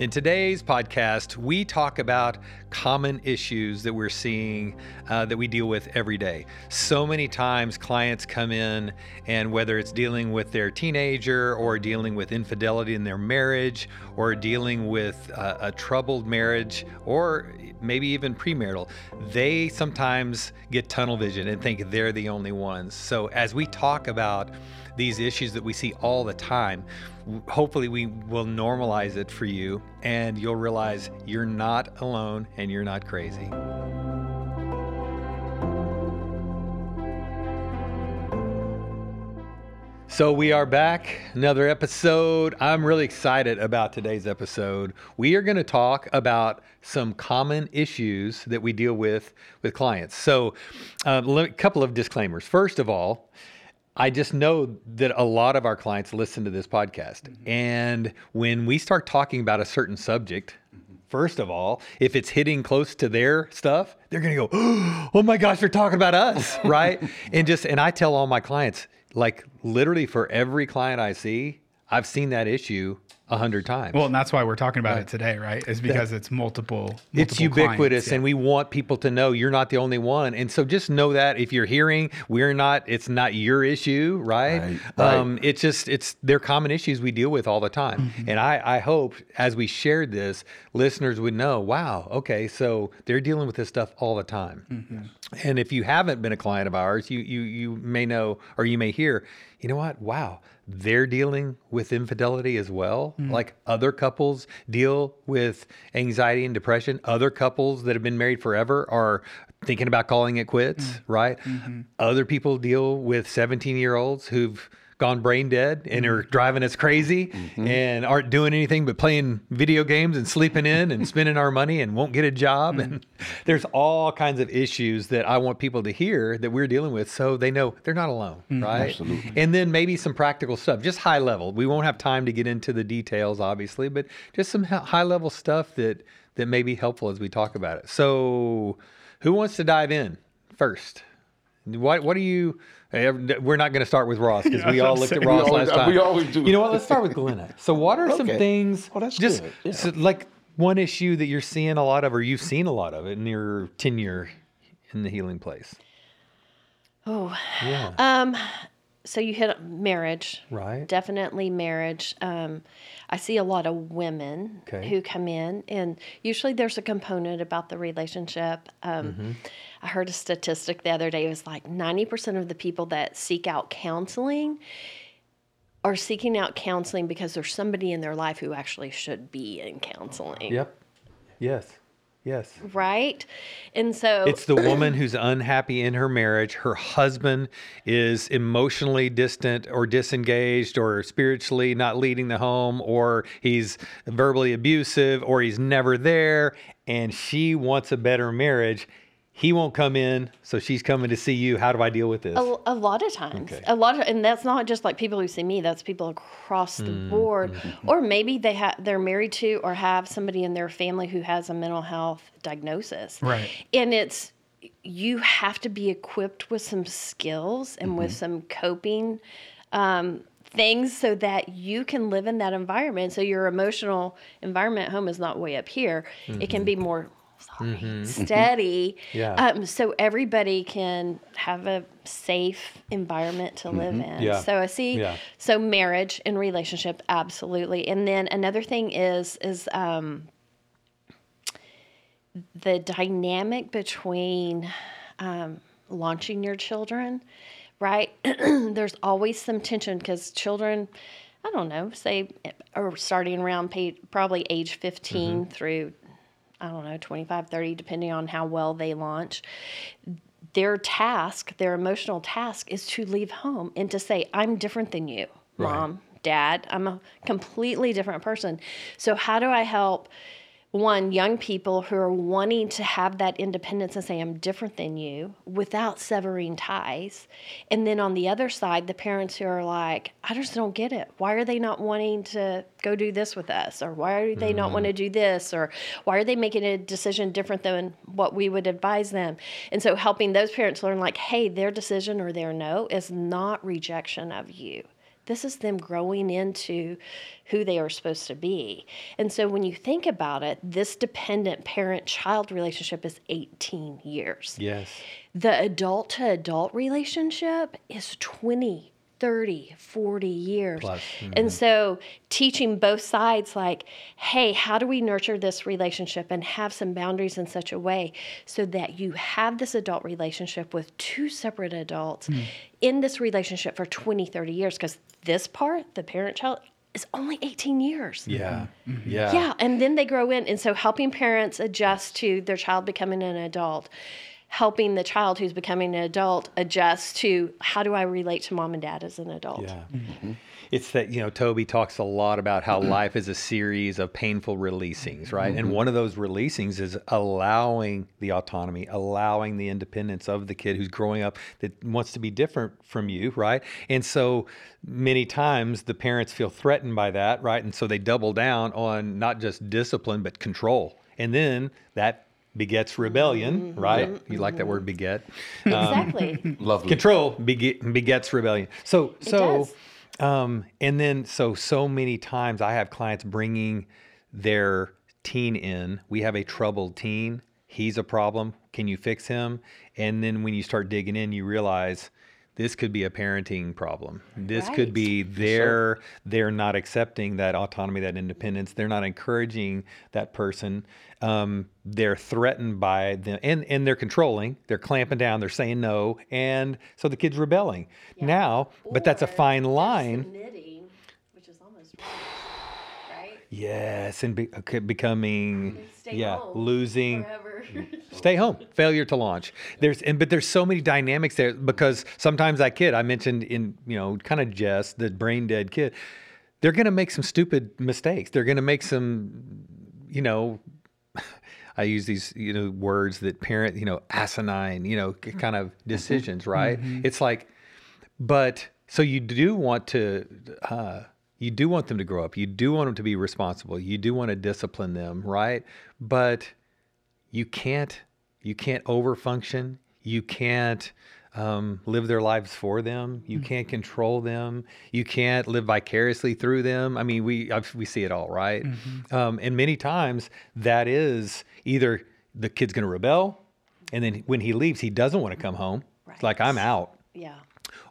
In today's podcast, we talk about common issues that we're seeing uh, that we deal with every day. So many times, clients come in, and whether it's dealing with their teenager, or dealing with infidelity in their marriage, or dealing with uh, a troubled marriage, or maybe even premarital, they sometimes get tunnel vision and think they're the only ones. So, as we talk about these issues that we see all the time, hopefully we will normalize it for you and you'll realize you're not alone and you're not crazy. So we are back, another episode. I'm really excited about today's episode. We are going to talk about some common issues that we deal with with clients. So, um, a couple of disclaimers. First of all, I just know that a lot of our clients listen to this podcast. Mm-hmm. And when we start talking about a certain subject, mm-hmm. first of all, if it's hitting close to their stuff, they're going to go, "Oh my gosh, they're talking about us," right? and just and I tell all my clients, like literally for every client I see, I've seen that issue a hundred times. Well, and that's why we're talking about right. it today, right? Is because that, it's multiple, multiple, It's ubiquitous, clients, yeah. and we want people to know you're not the only one. And so just know that if you're hearing, we're not. It's not your issue, right? right, um, It's just it's they're common issues we deal with all the time. Mm-hmm. And I I hope as we shared this, listeners would know, wow, okay, so they're dealing with this stuff all the time. Mm-hmm. And if you haven't been a client of ours, you you you may know or you may hear, you know what? Wow, they're dealing with infidelity as well. Mm. Like other couples deal with anxiety and depression. Other couples that have been married forever are thinking about calling it quits, mm. right? Mm-hmm. Other people deal with 17 year olds who've gone brain dead and are mm-hmm. driving us crazy mm-hmm. and aren't doing anything but playing video games and sleeping in and spending our money and won't get a job. Mm-hmm. And there's all kinds of issues that I want people to hear that we're dealing with so they know they're not alone, mm-hmm. right? Absolutely. And then maybe some practical stuff, just high level. We won't have time to get into the details, obviously, but just some high level stuff that that may be helpful as we talk about it. So, who wants to dive in first? What what do you? We're not going to start with Ross because we all looked at Ross always, last time. We always do. You know what? Let's start with Glenna. So, what are okay. some things? Oh, that's just good. Yeah. so, like one issue that you're seeing a lot of, or you've seen a lot of it in your tenure in the healing place. Oh, yeah. Um, so you hit marriage, right? Definitely marriage. Um, I see a lot of women okay. who come in, and usually there's a component about the relationship. Um, mm-hmm. I heard a statistic the other day. It was like 90% of the people that seek out counseling are seeking out counseling because there's somebody in their life who actually should be in counseling. Yep. Yes. Yes. Right? And so it's the woman who's unhappy in her marriage. Her husband is emotionally distant or disengaged or spiritually not leading the home or he's verbally abusive or he's never there and she wants a better marriage he won't come in, so she's coming to see you. How do I deal with this? A, a lot of times, okay. a lot of, and that's not just like people who see me. That's people across the mm, board, mm-hmm. or maybe they have they're married to or have somebody in their family who has a mental health diagnosis. Right, and it's you have to be equipped with some skills and mm-hmm. with some coping um, things so that you can live in that environment. So your emotional environment at home is not way up here. Mm-hmm. It can be more sorry, mm-hmm. steady. yeah. Um, so everybody can have a safe environment to live mm-hmm. in. Yeah. So I see. Yeah. So marriage and relationship, absolutely. And then another thing is is um, the dynamic between um, launching your children. Right. There's always some tension because children. I don't know, say, are starting around probably age 15 mm-hmm. through I don't know, 25, 30, depending on how well they launch. Their task, their emotional task is to leave home and to say, I'm different than you, right. mom, dad. I'm a completely different person. So, how do I help? One, young people who are wanting to have that independence and say, I'm different than you without severing ties. And then on the other side, the parents who are like, I just don't get it. Why are they not wanting to go do this with us? Or why are they mm. not want to do this? Or why are they making a decision different than what we would advise them? And so helping those parents learn, like, hey, their decision or their no is not rejection of you This is them growing into who they are supposed to be. And so when you think about it, this dependent parent child relationship is 18 years. Yes. The adult to adult relationship is 20 30, 40 years. Plus, mm-hmm. And so teaching both sides, like, hey, how do we nurture this relationship and have some boundaries in such a way so that you have this adult relationship with two separate adults mm. in this relationship for 20, 30 years? Because this part, the parent child, is only 18 years. Yeah. Mm-hmm. Yeah. Yeah. And then they grow in. And so helping parents adjust to their child becoming an adult helping the child who's becoming an adult adjust to how do I relate to mom and dad as an adult. Yeah. Mm-hmm. It's that, you know, Toby talks a lot about how life is a series of painful releasings, right? Mm-hmm. And one of those releasings is allowing the autonomy, allowing the independence of the kid who's growing up that wants to be different from you, right? And so many times the parents feel threatened by that, right? And so they double down on not just discipline, but control. And then that begets rebellion, mm-hmm. right? You like that word beget. Um, exactly. Lovely. Control beget, begets rebellion. So so um, and then so so many times I have clients bringing their teen in. We have a troubled teen. He's a problem. Can you fix him? And then when you start digging in, you realize this could be a parenting problem. This right. could be they're they're not accepting that autonomy, that independence. They're not encouraging that person. Um, they're threatened by them, and and they're controlling. They're clamping down. They're saying no, and so the kid's rebelling yeah. now. Or but that's a fine line. Submitting, which is almost right. Yes, and be, becoming yeah losing. Forever Stay home. Failure to launch. There's and but there's so many dynamics there because sometimes that kid I mentioned in you know kind of jest the brain dead kid, they're going to make some stupid mistakes. They're going to make some you know I use these, you know, words that parent, you know, asinine, you know, kind of mm-hmm. decisions, right? Mm-hmm. It's like, but so you do want to, uh, you do want them to grow up. You do want them to be responsible. You do want to discipline them, right? But you can't you can't overfunction. You can't um, live their lives for them. You mm-hmm. can't control them. You can't live vicariously through them. I mean, we I've, we see it all, right? mm-hmm. um, and many times that is either the kid's going to rebel, and then when he leaves, he doesn't want to come home. Right. It's like I'm out. Yeah.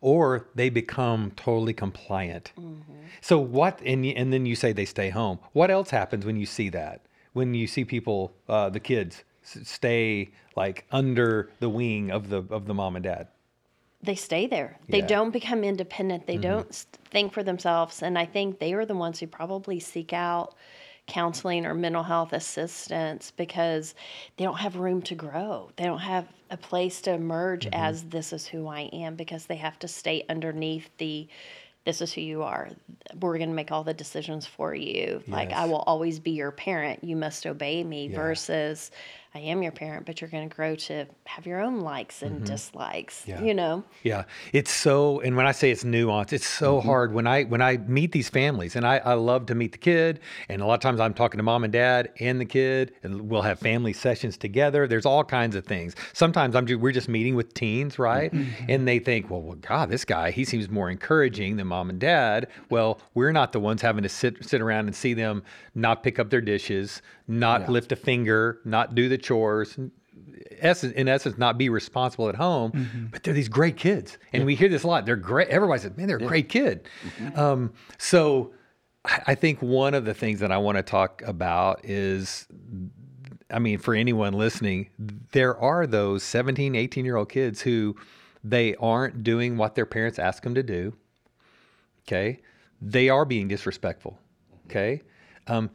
Or they become totally compliant. Mm-hmm. So what? And and then you say they stay home. What else happens when you see that? When you see people, uh, the kids stay like under the wing of the of the mom and dad they stay there they yeah. don't become independent they mm-hmm. don't think for themselves and i think they are the ones who probably seek out counseling or mental health assistance because they don't have room to grow they don't have a place to emerge mm-hmm. as this is who i am because they have to stay underneath the this is who you are. We're going to make all the decisions for you. Yes. Like, I will always be your parent. You must obey me, yeah. versus I am your parent, but you're going to grow to have your own likes and mm-hmm. dislikes. Yeah. You know. Yeah, it's so. And when I say it's nuanced, it's so mm-hmm. hard when I when I meet these families, and I I love to meet the kid, and a lot of times I'm talking to mom and dad and the kid, and we'll have family sessions together. There's all kinds of things. Sometimes I'm just, we're just meeting with teens, right? Mm-hmm. And they think, well, well, God, this guy he seems more encouraging than mom and dad. Well, we're not the ones having to sit sit around and see them not pick up their dishes, not yeah. lift a finger, not do the chores. Essence, in essence, not be responsible at home, mm-hmm. but they're these great kids, and yeah. we hear this a lot. They're great. Everybody says, "Man, they're a yeah. great kid." Mm-hmm. Um, so, I think one of the things that I want to talk about is, I mean, for anyone listening, there are those 17, 18 year old kids who they aren't doing what their parents ask them to do. Okay, they are being disrespectful. Okay, um,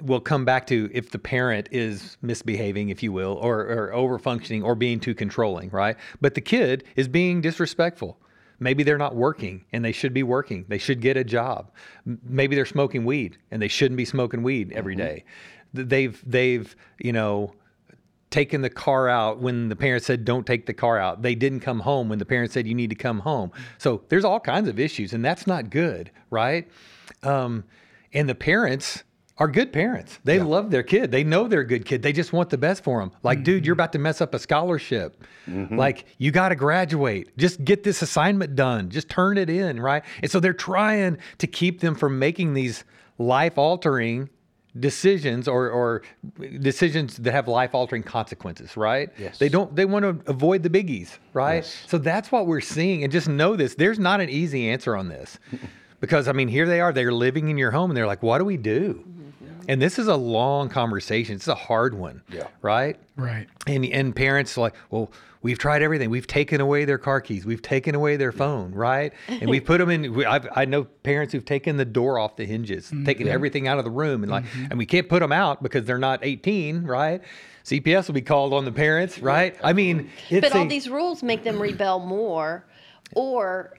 we'll come back to if the parent is misbehaving, if you will, or, or over functioning or being too controlling, right? But the kid is being disrespectful. Maybe they're not working and they should be working. They should get a job. Maybe they're smoking weed and they shouldn't be smoking weed every mm-hmm. day. They've they've you know taken the car out when the parents said don't take the car out. They didn't come home when the parents said you need to come home. So there's all kinds of issues and that's not good, right? Um, and the parents are good parents. They yeah. love their kid. They know they're a good kid. They just want the best for them. Like, mm-hmm. dude, you're about to mess up a scholarship. Mm-hmm. Like, you got to graduate. Just get this assignment done. Just turn it in, right? And so they're trying to keep them from making these life altering decisions or, or decisions that have life altering consequences, right? Yes. They don't they want to avoid the biggies, right? Yes. So that's what we're seeing. And just know this, there's not an easy answer on this. because I mean, here they are, they're living in your home and they're like, what do we do? And this is a long conversation. It's a hard one. Yeah. Right? Right. And and parents like, well, we've tried everything. We've taken away their car keys. We've taken away their phone, right? And we put them in. We, I've, i know parents who've taken the door off the hinges, mm-hmm. taken everything out of the room, and like, mm-hmm. and we can't put them out because they're not 18, right? CPS will be called on the parents, right? I mean, but all these rules make them rebel more, or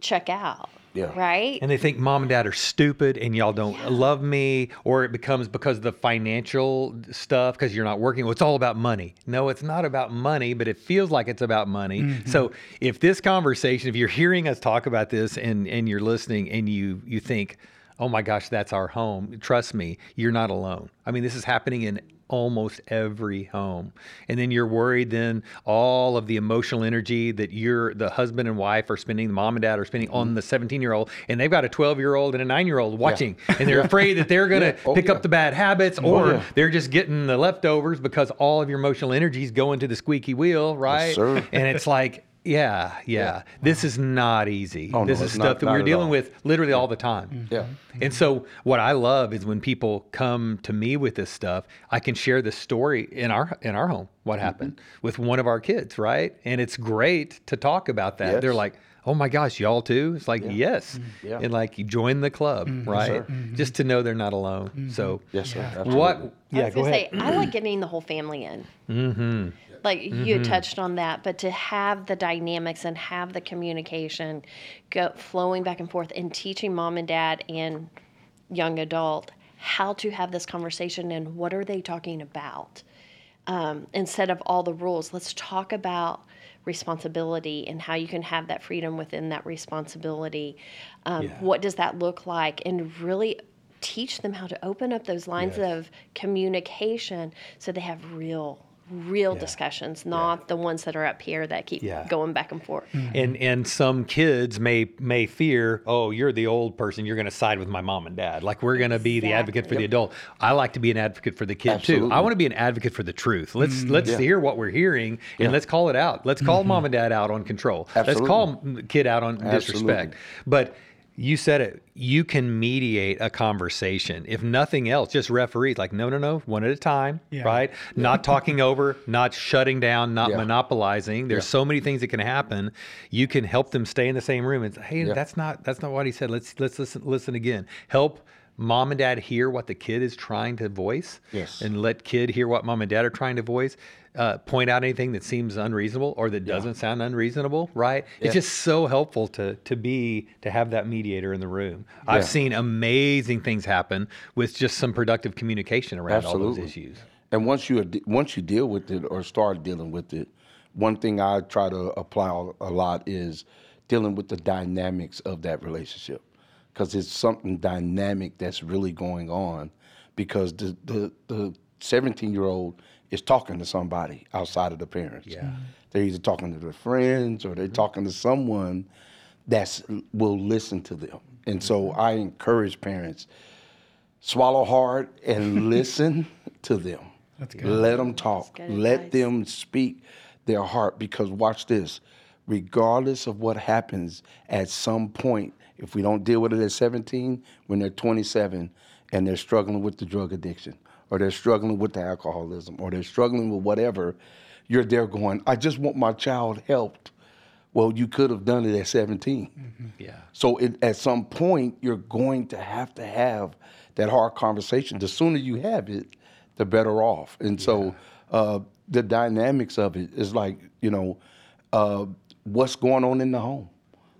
check out. Yeah. Right. And they think mom and dad are stupid and y'all don't yeah. love me, or it becomes because of the financial stuff because you're not working. Well, it's all about money. No, it's not about money, but it feels like it's about money. Mm-hmm. So if this conversation, if you're hearing us talk about this and and you're listening and you you think, oh my gosh, that's our home. Trust me, you're not alone. I mean, this is happening in almost every home. And then you're worried then all of the emotional energy that you're the husband and wife are spending, the mom and dad are spending mm-hmm. on the 17 year old, and they've got a 12 year old and a nine year old watching, yeah. and they're afraid that they're going to yeah. oh, pick yeah. up the bad habits, oh, or oh, they're just getting the leftovers because all of your emotional energy is going to the squeaky wheel, right? Yes, and it's like yeah, yeah, yeah. This is not easy. Oh, this no, is stuff not, that we're dealing with literally all the time. Mm-hmm. Yeah. And so what I love is when people come to me with this stuff, I can share the story in our in our home what mm-hmm. happened mm-hmm. with one of our kids, right? And it's great to talk about that. Yes. They're like, "Oh my gosh, y'all too?" It's like, yeah. "Yes." Mm-hmm. Yeah. And like you join the club, mm-hmm. right? Yes, Just to know they're not alone. So Yes, sir. What yeah, I was go ahead. say I like getting the whole family in. Like mm-hmm. you touched on that but to have the dynamics and have the communication go flowing back and forth and teaching mom and dad and young adult how to have this conversation and what are they talking about um, instead of all the rules let's talk about responsibility and how you can have that freedom within that responsibility um, yeah. what does that look like and really teach them how to open up those lines yes. of communication so they have real real yeah. discussions, not yeah. the ones that are up here that keep yeah. going back and forth. Mm-hmm. And and some kids may may fear, oh, you're the old person, you're going to side with my mom and dad. Like we're going to be the advocate for yep. the adult. I like to be an advocate for the kid Absolutely. too. I want to be an advocate for the truth. Let's mm-hmm. let's hear what we're hearing and let's call it out. Let's call mm-hmm. mom and dad out on control. Absolutely. Let's call kid out on Absolutely. disrespect. But you said it. You can mediate a conversation. If nothing else, just referees like, no, no, no, one at a time, yeah. right? Yeah. Not talking over, not shutting down, not yeah. monopolizing. There's so many things that can happen. You can help them stay in the same room and say, hey, that's not that's not what he said. Let's let's listen listen again. Help mom and dad hear what the kid is trying to voice. Yes. And let kid hear what mom and dad are trying to voice uh, point out anything that seems unreasonable or that doesn't yeah. sound unreasonable, right? Yeah. It's just so helpful to to be to have that mediator in the room. Yeah. I've seen amazing things happen with just some productive communication around Absolutely. all those issues. And once you once you deal with it or start dealing with it, one thing I try to apply a lot is dealing with the dynamics of that relationship because it's something dynamic that's really going on because the the, the 17 year old is talking to somebody outside of the parents. Yeah. Mm-hmm. They're either talking to their friends or they're mm-hmm. talking to someone that will listen to them. And so mm-hmm. I encourage parents swallow hard and listen to them. Let them talk. Let them speak their heart because watch this. Regardless of what happens at some point, if we don't deal with it at 17, when they're 27 and they're struggling with the drug addiction, or they're struggling with the alcoholism or they're struggling with whatever, you're there going, I just want my child helped. Well, you could have done it at 17. Mm-hmm. Yeah. So it, at some point, you're going to have to have that hard conversation. The sooner you have it, the better off. And yeah. so uh, the dynamics of it is like, you know, uh, what's going on in the home?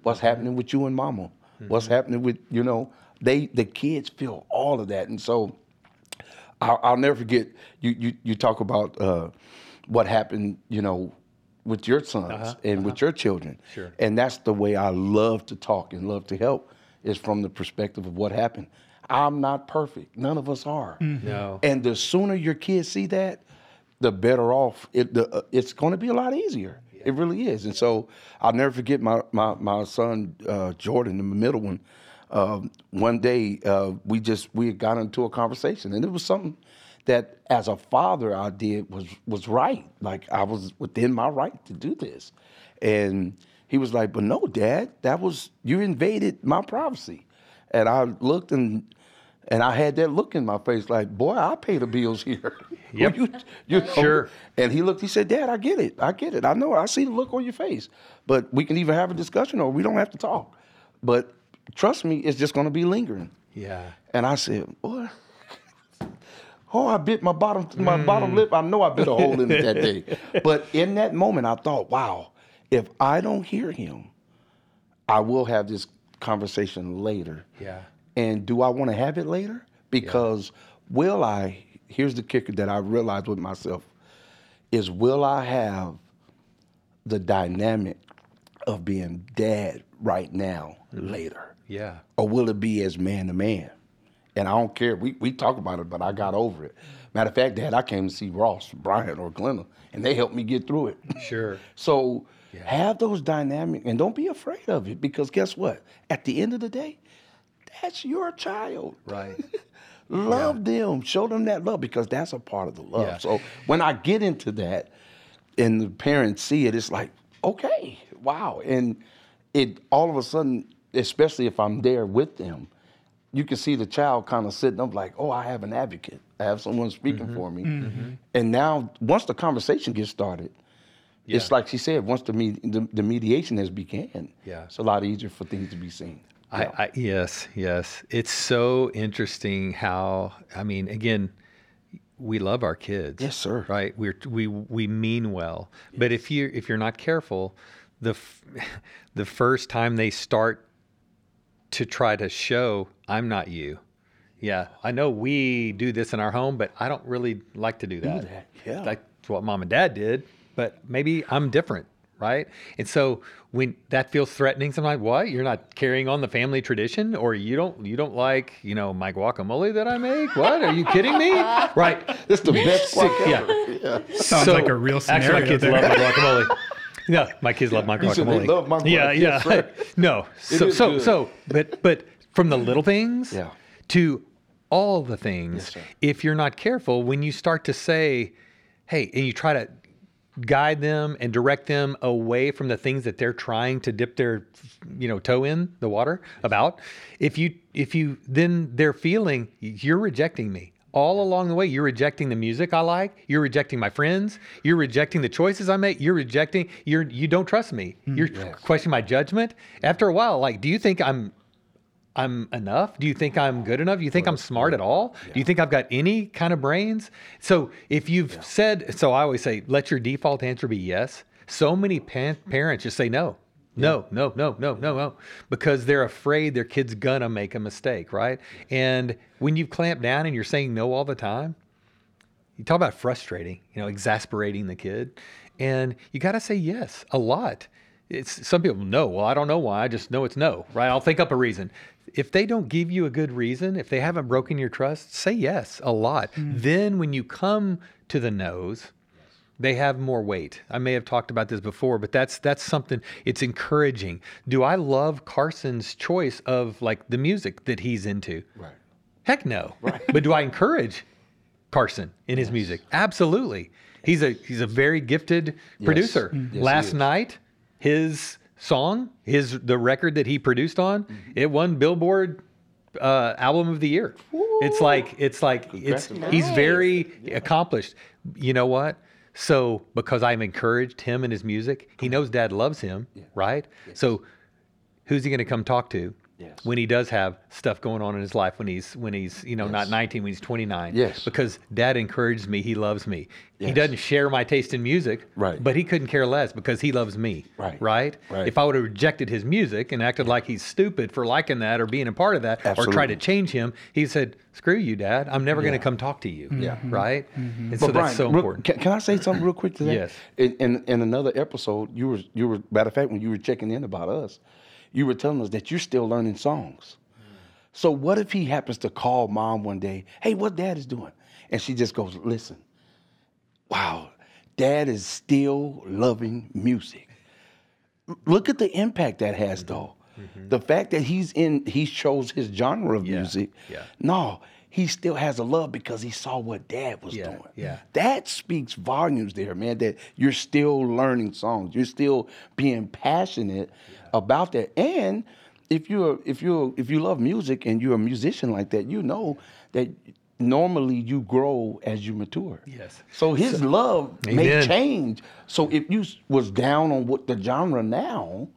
What's mm-hmm. happening with you and mama? Mm-hmm. What's happening with, you know, they the kids feel all of that. And so I'll, I'll never forget you, you, you talk about uh, what happened, you know, with your sons uh-huh, and uh-huh. with your children. Sure. And that's the way I love to talk and love to help is from the perspective of what happened. I'm not perfect. None of us are. No. And the sooner your kids see that, the better off it. The, uh, it's going to be a lot easier. It really is. And so I'll never forget my my my son uh, Jordan, the middle one. Um, one day uh, we just we got into a conversation, and it was something that as a father I did was was right. Like I was within my right to do this, and he was like, "But no, Dad, that was you invaded my privacy." And I looked and and I had that look in my face, like, "Boy, I pay the bills here." Yep. you, you know? Sure. And he looked. He said, "Dad, I get it. I get it. I know. I see the look on your face. But we can either have a discussion or we don't have to talk. But trust me, it's just going to be lingering." Yeah. And I said, "Boy." Oh, I bit my bottom my bottom mm. lip. I know I bit a hole in it that day. But in that moment, I thought, wow, if I don't hear him, I will have this conversation later. Yeah. And do I want to have it later? Because will I, here's the kicker that I realized with myself, is will I have the dynamic of being dad right now mm-hmm. later? Yeah. Or will it be as man to man? And I don't care. We, we talk about it, but I got over it. Matter of fact, Dad, I came to see Ross, Brian, or Glenna, and they helped me get through it. Sure. So have those dynamic and don't be afraid of it because guess what? At the end of the day, that's your child. Right. Love them. Show them that love because that's a part of the love. Yeah. So when I get into that and the parents see it, it's like, okay, wow. And it all of a sudden, especially if I'm there with them, you can see the child kind of sitting up like, oh, I have an advocate. I have someone speaking Mm-hmm. for me. And now once the conversation gets started, it's like she said, once the, the the mediation has began, Yeah. it's a lot easier for things to be seen. I, I yes, yes. It's so interesting how I mean, again, we love our kids. Yes, sir. Right? We're we we mean well. But if you if you're not careful, the f- the first time they start to try to show I'm not you. Yeah, I know we do this in our home, but I don't really like to do that. that, yeah. That's what mom and dad did, but maybe I'm different, right? And so when that feels threatening, sometimes what? You're not carrying on the family tradition, or you don't you don't like you know my guacamole that I make? What? Are you kidding me? Right? It's the best Sick- part yeah. ever. Sounds like a real Actually, my kids there. love my guacamole. Yeah, my kids love said guacamole. they love yeah, yeah. yes, no, so so good. so, but but from the little things Yeah. to all the things, sir. if you're not careful, when you start to say, "Hey," and you try to guide them and direct them away from the things that they're trying to dip their you know toe in the water about if you if you then they're feeling you're rejecting me all along the way you're rejecting the music i like you're rejecting my friends you're rejecting the choices i make you're rejecting you're you don't trust me hmm. you're questioning my judgment after a while like do you think i'm I'm enough? Do you think I'm good enough? Do you think I'm smart at all? Do you think I've got any kind of brains? So if you've said, so I always say, let your default answer be yes. So many pa- parents just say no, no, no, no, no, no, no, because they're afraid their kid's gonna make a mistake, right? And when you've clamped down and you're saying no all the time, you talk about frustrating, you know, exasperating the kid, and you got to say yes a lot. It's some people know. Well, I don't know why. I just know it's no, right? I'll think up a reason. If they don't give you a good reason, if they haven't broken your trust, say yes a lot. Mm. Then when you come to the no's, they have more weight. I may have talked about this before, but that's that's something it's encouraging. Do I love Carson's choice of like the music that he's into? Right. Heck no. Right. but do I encourage Carson in his music? Absolutely. He's a he's a very gifted producer. Yes, Last night, his song, his the record that he produced on, it won Billboard uh, album of the year. It's like it's like it's he's very accomplished. You know what? So because I've encouraged him in his music, he knows Dad loves him, right? So who's he going to come talk to Yes. when he does have stuff going on in his life when he's when he's you know not 19 when he's 29 Yes. because dad encourages me he loves me he doesn't share my taste in music Right. but he couldn't care less because he loves me Right. right Right. if i would have rejected his music and acted like he's stupid for liking that or being a part of that or tried to change him he said screw you dad i'm never going to come talk to you Yeah. Mm-hmm. right mm-hmm. and so But that's so real- important Can, can I say something real quick to that? Yes. In, in in another episode, you were you were matter of fact when you were checking in about us, you were telling us that you're still learning songs. So what if he happens to call mom one day, hey, what dad is doing? And she just goes, listen, wow, dad is still loving music. Look at the impact that has Mm-hmm. though. The fact that he's in, he chose his genre of Yeah, music. yeah. No, he still has a love because he saw what dad was Yeah, doing. yeah. That speaks volumes there, man, that you're still learning songs. You're still being passionate about that. And if you're if you're if you love music and you're a musician like that, you know that normally you grow as you mature. Yes. So his love may change. So if you was down on what the genre now,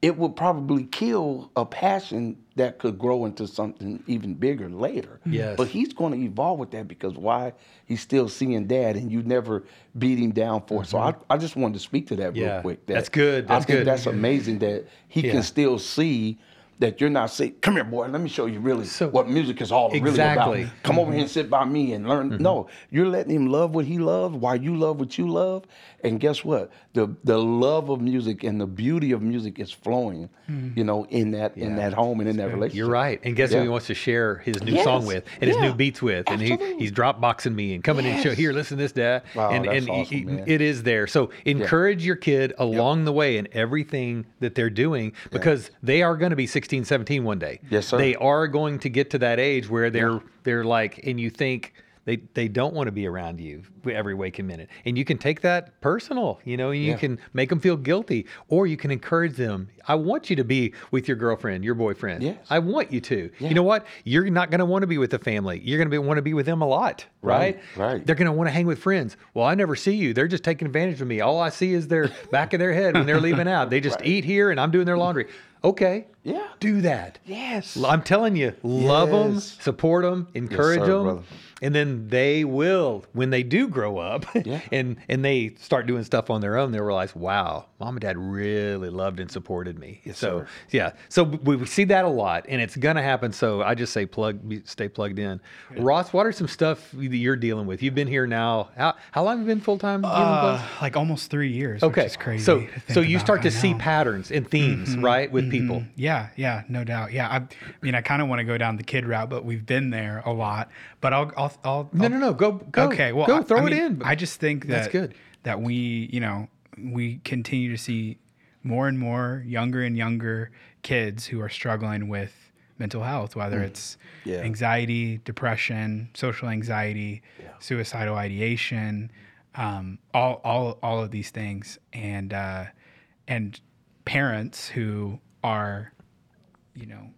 it would probably kill a passion that could grow into something even bigger later. Yes. But he's going to evolve with that because why? He's still seeing dad and you never beat him down for it. So I, I just wanted to speak to that Mm-hmm. Yeah. real quick. that That's good. I That's think good. that's amazing that he Yeah. can still see that you're not saying, come here, boy, let me show you really So- what music is all really about. Come over here mm-hmm. and sit by me and learn. Mm-hmm. No, you're letting him love what he loves while you love what you love. And guess what? The the love of music and the beauty of music is flowing, mm-hmm. you know, in that in that home and in that relationship. You're right. And guess Yeah. who he wants to share his new Yes. song with and his new beats with? And he, he's drop boxing me and coming and show here, listen to this, Dad. Wow, and that's and awesome, he- it is there. So encourage your kid along the way in everything that they're doing because they are going to be 16, 17 one day. Yes, sir. They are going to get to that age where they're they're like, and you think they they don't want to be around you every waking minute, and you can take that personal, you know, and you Yeah. can make them feel guilty, or you can encourage them. I want you to be with your girlfriend, your boyfriend. Yes. I want you to. Yeah. You know what? You're not going to want to be with the family. You're going to want to be with them a lot, right? Right, right. They're going to want to hang with friends. Well, I never see you. They're just taking advantage of me. All I see is their back of their head when they're leaving out. They just eat here, and I'm doing their laundry. Okay. Yeah. Do that. Yes. I'm telling you, love them, support them, encourage sir, them, brother. And then they will, when they do grow up, Yeah. and and they start doing stuff on their own, they'll realize, wow, mom and dad really loved and supported me. so sir. yeah, so we see that a lot, and it's gonna happen. So I just say plug, stay plugged in. Ross, what are some stuff that you're dealing with? You've been here now. How how long have you been full time? Uh, like almost three years. okay, crazy. so so you start to see patterns and themes, right, with people. Yeah, yeah, no doubt. Yeah, I, I mean, I kind of want to go down the kid route, but we've been there a lot. But I'll, I'll, I'll No, no, no. Go, go. okay, well, go I- throw I it mean, in. I just think that That's good. that we, you know, we continue to see more and more younger and younger kids who are struggling with mental health, whether it's Mm. Yeah. anxiety, depression, social anxiety, suicidal ideation, um, all, all, all of these things, and uh, and parents who are you know,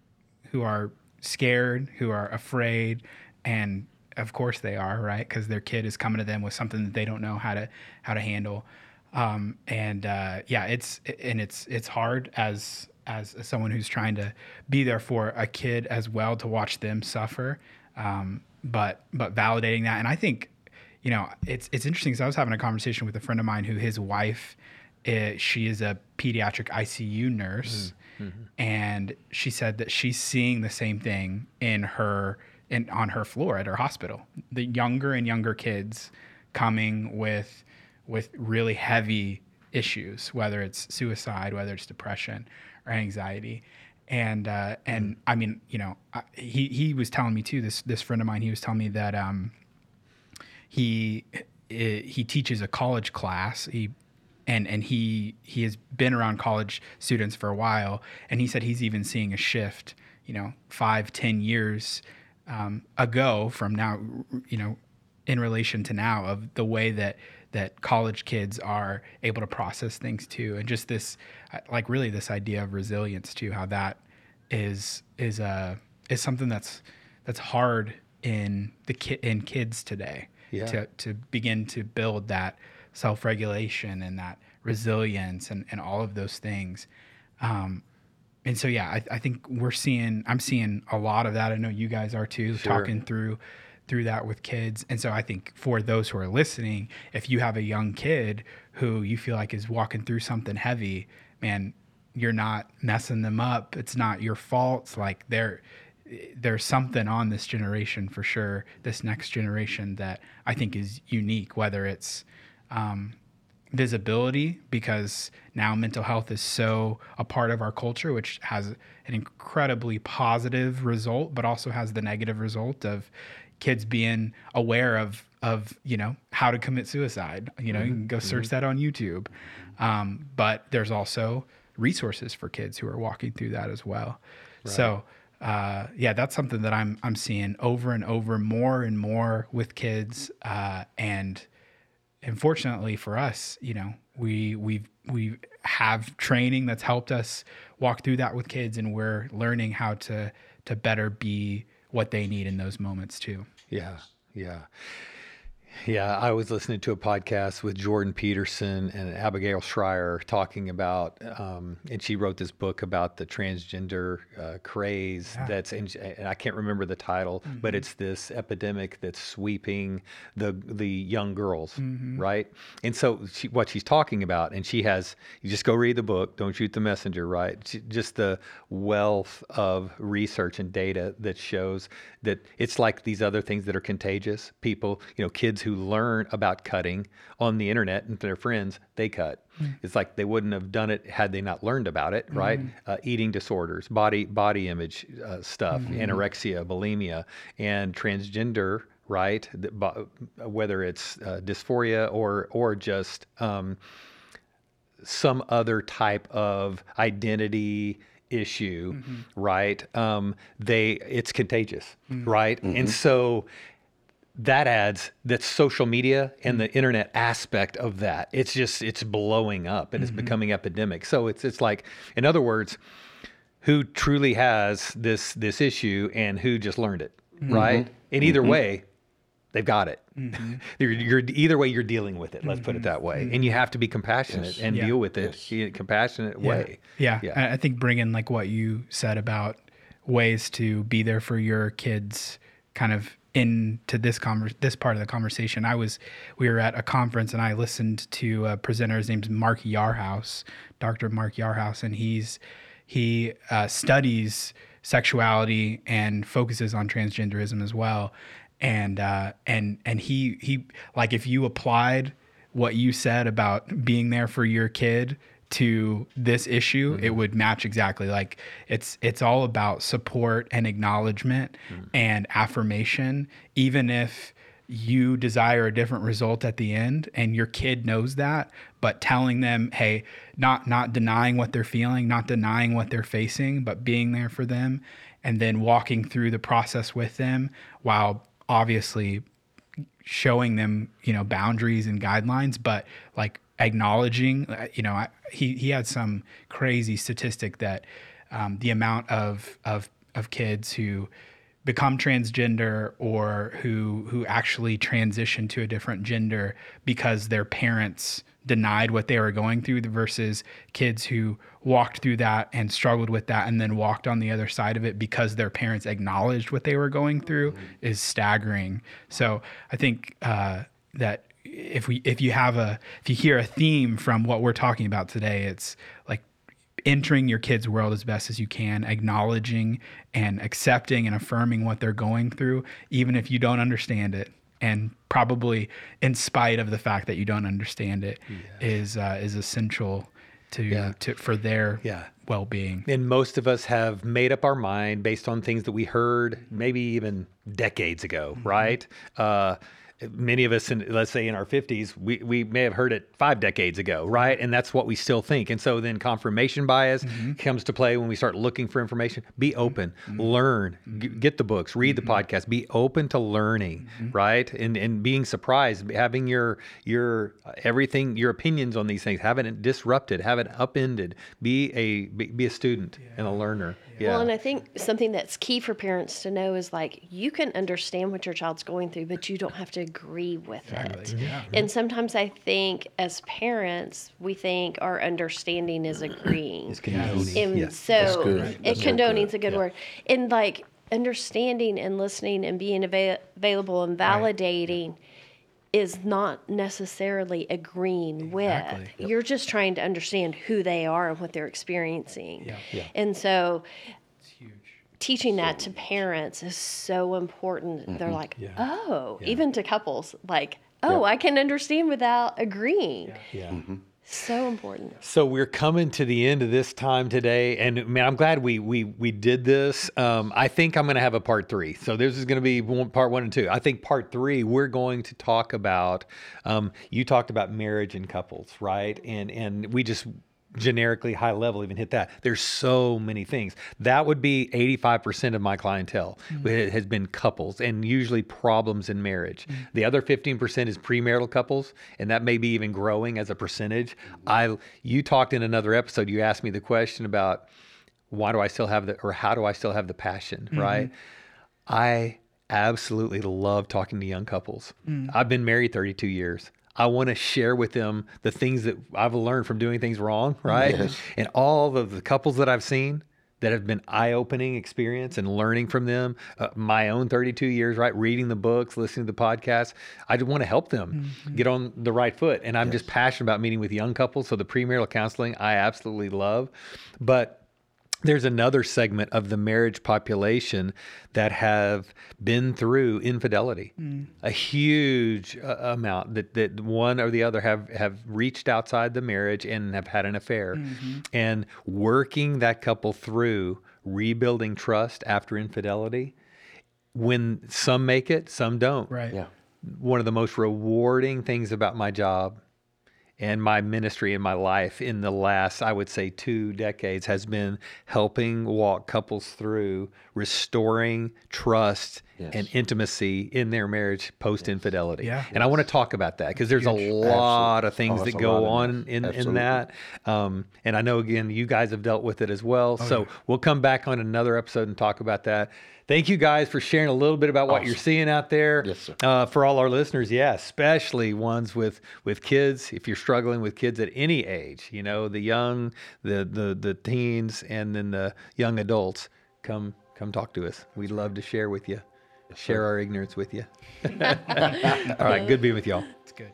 who are scared, who are afraid, and of course they are, right? Because their kid is coming to them with something that they don't know how to how to handle. Um, and uh, yeah, it's and it's it's hard as as someone who's trying to be there for a kid as well to watch them suffer. Um, but but validating that, and I think you know it's it's interesting because I was having a conversation with a friend of mine who his wife, is, she is a pediatric ICU nurse and she said that she's seeing the same thing in her in on her floor at her hospital. The younger and younger kids coming with with really heavy issues whether it's suicide whether it's depression or anxiety. And uh, and I mean you know I, he he was telling me too this this friend of mine he was telling me that um he he teaches a college class. He and and he he has been around college students for a while. And he said he's even seeing a shift you know five ten years um, ago from now you know in relation to now of the way that that college kids are able to process things too and just this uh, like really this idea of resilience too how that is is uh is something that's that's hard in the ki- in kids today Yeah. to to begin to build that self-regulation and that resilience and, and all of those things um, and so yeah I, I think we're seeing i'm seeing a lot of that. I know you guys are too Sure. talking through through that with kids. And so i think for those who are listening if you have a young kid who you feel like is walking through something heavy man you're not messing them up. It's not your fault. It's like they're there's something on this generation for sure this next generation that i think is unique whether it's um, visibility because now mental health is so a part of our culture, which has an incredibly positive result, but also has the negative result of kids being aware of of you know how to commit suicide. You know, mm-hmm. you can go search mm-hmm. that on YouTube. Um, but there's also resources for kids who are walking through that as well. Right. So uh, yeah, that's something that I'm I'm seeing over and over, more and more with kids, uh, and unfortunately for us, you know, we we we have training that's helped us walk through that with kids, and we're learning how to to better be what they need in those moments too. Yeah, yeah. Yeah, I was listening to a podcast with Jordan Peterson and Abigail Shrier talking about, um, and she wrote this book about the transgender uh, craze. Yeah. That's in, and I can't remember the title, mm-hmm. but it's this epidemic that's sweeping the the young girls, mm-hmm. right? And so she, what she's talking about, and she has you just go read the book, don't shoot the messenger, right? She, just the wealth of research and data that shows that it's like these other things that are contagious. People, you know, kids who learn about cutting on the internet and their friends, they cut. Mm. It's like they wouldn't have done it had they not learned about it, right? Mm. Uh, eating disorders, body body image uh, stuff, mm-hmm. anorexia, bulimia, and transgender right? Whether it's uh, dysphoria or or just um, some other type of identity issue, mm-hmm. right? Um, they it's contagious, mm-hmm. right? Mm-hmm. And so that adds that social media and the mm-hmm. internet aspect of that. It's just it's blowing up and it's mm-hmm. becoming epidemic. So it's it's like, in other words, who truly has this this issue and who just learned it, right? In either way, they've got it. Mm-hmm. you're, you're, either way you're dealing with it. Let's mm-hmm. put it mm-hmm. that way, mm-hmm. and you have to be compassionate yes. and yeah. deal with it yes. in a compassionate yeah. way. Yeah. yeah, I think bringing like what you said about ways to be there for your kids, kind of into this conver- this part of the conversation. I was we were at a conference and I listened to a presenter. His name's Mark Yarhouse, Dr. Mark Yarhouse, and he's he uh, studies sexuality and focuses on transgenderism as well and uh, and and he he like if you applied what you said about being there for your kid to this issue mm-hmm. it would match exactly like it's it's all about support and acknowledgment mm-hmm. and affirmation even if you desire a different result at the end and your kid knows that but telling them hey not not denying what they're feeling not denying what they're facing but being there for them and then walking through the process with them while obviously showing them, you know, boundaries and guidelines, but like acknowledging, uh, you know, I, he he had some crazy statistic that um, the amount of of of kids who become transgender or who who actually transition to a different gender because their parents denied what they were going through versus kids who walked through that and struggled with that and then walked on the other side of it because their parents acknowledged what they were going through mm-hmm. is staggering. So I think uh, that if we if you have a if you hear a theme from what we're talking about today, it's like entering your kids' world as best as you can, acknowledging and accepting and affirming what they're going through, even if you don't understand it and probably in spite of the fact that you don't understand it, is uh, is essential to yeah. to for their yeah. well-being. And most of us have made up our mind based on things that we heard maybe even decades ago, mm-hmm. right? Uh, many of us in let's say in our 50s we, we may have heard it five decades ago right? And that's what we still think. And so then confirmation bias mm-hmm. comes to play when we start looking for information. Be open. Mm-hmm. learn. G- get the books. Read the mm-hmm. podcast. Be open to learning mm-hmm. right? And and being surprised having your your everything your opinions on these things having it disrupted have it upended. Be a be, be a student yeah. and a learner yeah. Well, and I think something that's key for parents to know is like you can understand what your child's going through, but you don't have to agree with exactly. it. Yeah. And sometimes I think as parents, we think our understanding is agreeing. It's condoning. And yeah. so it condoning is a good yeah. word. And like understanding and listening and being ava- available and validating. Right is not necessarily agreeing exactly. with. Yep. You're just trying to understand who they are and what they're experiencing. Yeah. Yeah. And so teaching that to parents is so important. Mm-hmm. They're like, yeah. oh, yeah. even to couples, like, oh, I can understand without agreeing. Yeah. Mm-hmm. So important. So we're coming to the end of this time today, and man, I'm glad we we we did this. Um, I think I'm going to have a part three. So this is going to be one, part one and two. I think part three we're going to talk about. Um, you talked about marriage and couples, right? And and we just generically high level even hit that there's so many things that would be 85% of my clientele mm-hmm. it has been couples and usually problems in marriage mm-hmm. the other 15% is premarital couples and that may be even growing as a percentage i you talked in another episode you asked me the question about why do i still have the or how do i still have the passion mm-hmm. right i absolutely love talking to young couples mm. i've been married 32 years I want to share with them the things that I've learned from doing things wrong, right? Yes. And all of the couples that I've seen that have been eye-opening experience and learning from them. Uh, my own 32 years, right? Reading the books, listening to the podcasts. I just want to help them mm-hmm. get on the right foot. And I'm yes. just passionate about meeting with young couples. So the premarital counseling, I absolutely love. But there's another segment of the marriage population that have been through infidelity. Mm. a huge uh, amount that, that one or the other have have reached outside the marriage and have had an affair. Mm-hmm. and working that couple through rebuilding trust after infidelity when some make it some don't. Right. Yeah. One of the most rewarding things about my job and my ministry in my life in the last, I would say, two decades has been helping walk couples through restoring trust yes. and intimacy in their marriage post infidelity. Yeah. And yes. I want to talk about that because there's Huge. a lot Absolutely. of things oh, that go on in, in that. Um, and I know, again, you guys have dealt with it as well. Oh, so yeah. we'll come back on another episode and talk about that thank you guys for sharing a little bit about what awesome. you're seeing out there. Yes, sir. Uh, for all our listeners, yeah, especially ones with with kids. If you're struggling with kids at any age, you know, the young, the the the teens, and then the young adults, come come talk to us. We'd love to share with you, share our ignorance with you. all right, good being with y'all. It's good.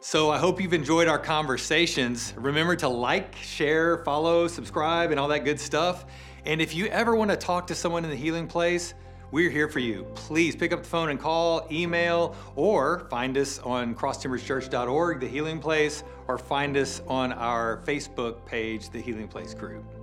So I hope you've enjoyed our conversations. Remember to like, share, follow, subscribe, and all that good stuff. And if you ever want to talk to someone in the healing place, we're here for you. Please pick up the phone and call, email, or find us on crosstimberschurch.org, The Healing Place, or find us on our Facebook page, The Healing Place Group.